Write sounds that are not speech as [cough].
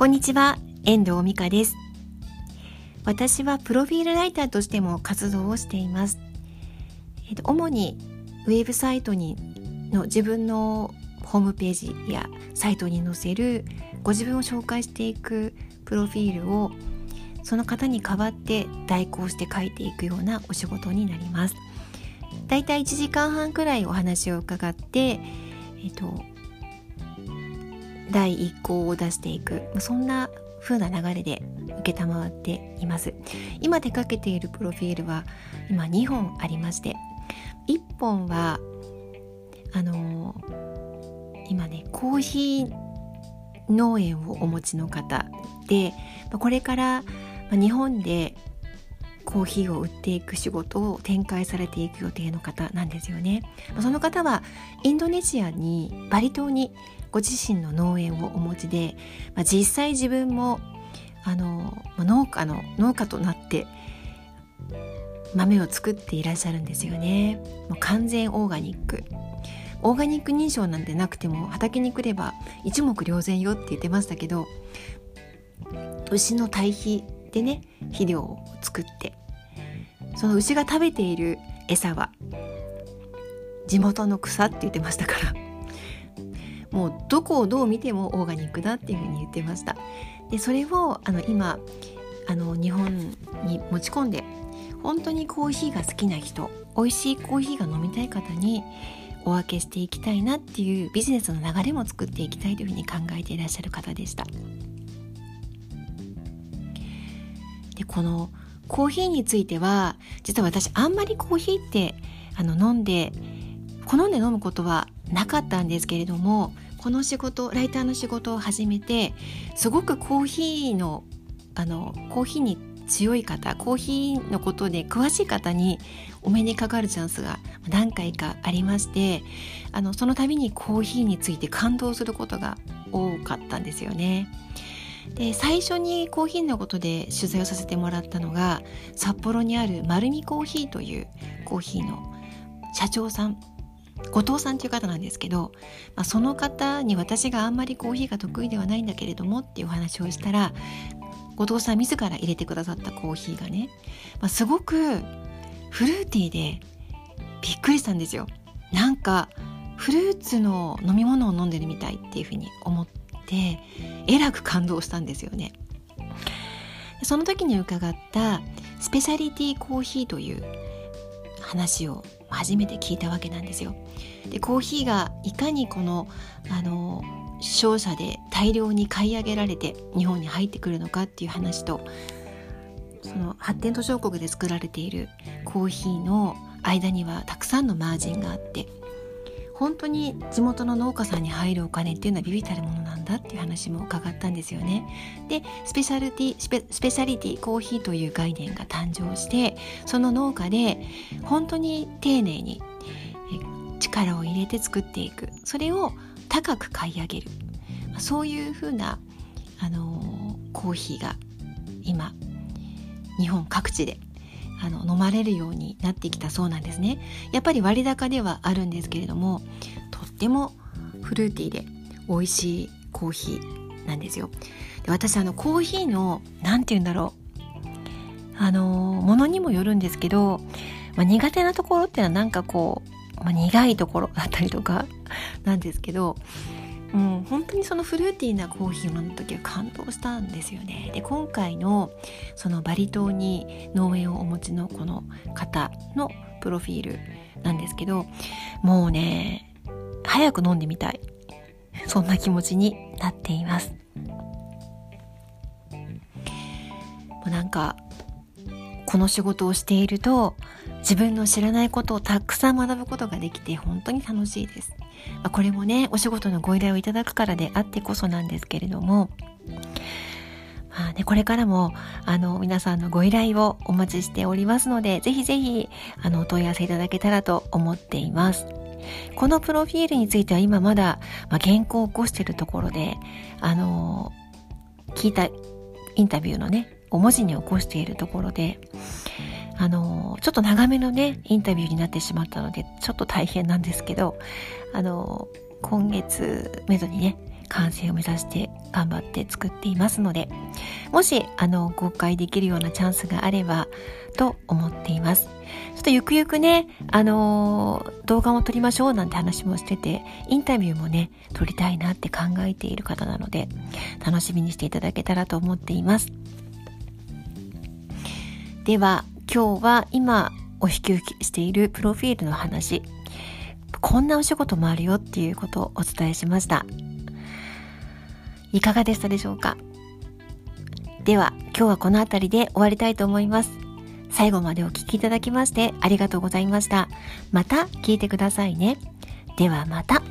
こんにちは、遠藤美香です。私はプロフィールライターとしても活動をしています。えっと、主にウェブサイトにの自分のホームページやサイトに載せるご自分を紹介していくプロフィールをその方に代わって代行して書いていくようなお仕事になります。だいたい1時間半くらいお話を伺って、えっと、第一項を出していく。そんな風な流れで承っています。今手掛けているプロフィールは今2本ありまして1本はあのー、今ねコーヒー農園をお持ちの方でこれから日本でコーヒーを売っていく仕事を展開されていく予定の方なんですよね。その方はインドネシアにバリ島にご自身の農園をお持ちで、まあ、実際自分もあの農家の農家となって豆を作っていらっしゃるんですよね。もう完全オーガニック。オーガニック認証なんてなくても畑に来れば一目瞭然よって言ってましたけど牛の堆肥でね肥料を作ってその牛が食べている餌は地元の草って言ってましたから。[laughs] もうどこをどう見てもオーガニックだっていうふうに言ってました。でそれをあの今あの日本に持ち込んで本当にコーヒーが好きな人美味しいコーヒーが飲みたい方にお分けしていきたいなっていうビジネスの流れも作っていきたいというふうに考えていらっしゃる方でした。でこのコーヒーについては実は私あんまりコーヒーってあの飲んで好んで飲むことはなかったんですけれどもこの仕事ライターの仕事を始めてすごくコーヒーのあのコーヒーに強い方コーヒーのことで詳しい方にお目にかかるチャンスが何回かありましてあのその度にコーヒーについて感動することが多かったんですよね。で最初にコーヒーのことで取材をさせてもらったのが札幌にある丸見コーヒーというコーヒーの社長さん後藤さんという方なんですけど、まあ、その方に私があんまりコーヒーが得意ではないんだけれどもっていうお話をしたら後藤さん自ら入れてくださったコーヒーがね、まあ、すごくフルーティーでびっくりしたんですよ。なんかフルーツの飲み物を飲んでるみたいっていうふうに思ってえらく感動したんですよね。その時に伺ったスペシャリティコーヒーという話を初めて聞いたわけなんですよ。でコーヒーがいかにこのあの商社で大量に買い上げられて日本に入ってくるのかっていう話とその発展途上国で作られているコーヒーの間にはたくさんのマージンがあって本当に地元の農家さんに入るお金っていうのはビビたるものなんだっていう話も伺ったんですよね。でスペシャルティスペスペシャリティコーヒーという概念が誕生してその農家で本当に丁寧に力を入れて作っていく。それを高く買い上げる。そういうふうな、あのー、コーヒーが今日本各地であの飲まれるようになってきたそうなんですね。やっぱり割高ではあるんですけれどもとってもフルーティーで美味しいコーヒーなんですよ。で私あのコーヒーの何て言うんだろう。あのものにもよるんですけど、まあ、苦手なところっていうのはなんかこう、まあ、苦いところだったりとか [laughs] なんですけどもう本当にそのフルーティーなコーヒーを飲んだ時は感動したんですよね。で今回のそのバリ島に農園をお持ちのこの方のプロフィールなんですけどもうね早く飲んでみたい。そんな気持ちになっています。もうなんかこの仕事をしていると自分の知らないことをたくさん学ぶことができて本当に楽しいです。まあ、これもね、お仕事のご依頼をいただくからであってこそなんですけれども、まあね、これからも、あの、皆さんのご依頼をお待ちしておりますので、ぜひぜひ、あの、お問い合わせいただけたらと思っています。このプロフィールについては今まだ、まあ、原稿を起こしているところで、あの、聞いたインタビューのね、お文字に起こしているところで、あの、ちょっと長めのね、インタビューになってしまったので、ちょっと大変なんですけど、あの、今月めどにね、完成を目指して頑張って作っていますのでもしあの公開できるようなチャンスがあればと思っています。ちょっとゆくゆくねあの、動画も撮りましょうなんて話もしててインタビューもね撮りたいなって考えている方なので楽しみにしていただけたらと思っています。では今日は今お引き受けしているプロフィールの話。こんなお仕事もあるよっていうことをお伝えしました。いかがでしたでしょうか？では今日はこの辺りで終わりたいと思います。最後までお聴きいただきましてありがとうございました。また聞いてくださいね。ではまた。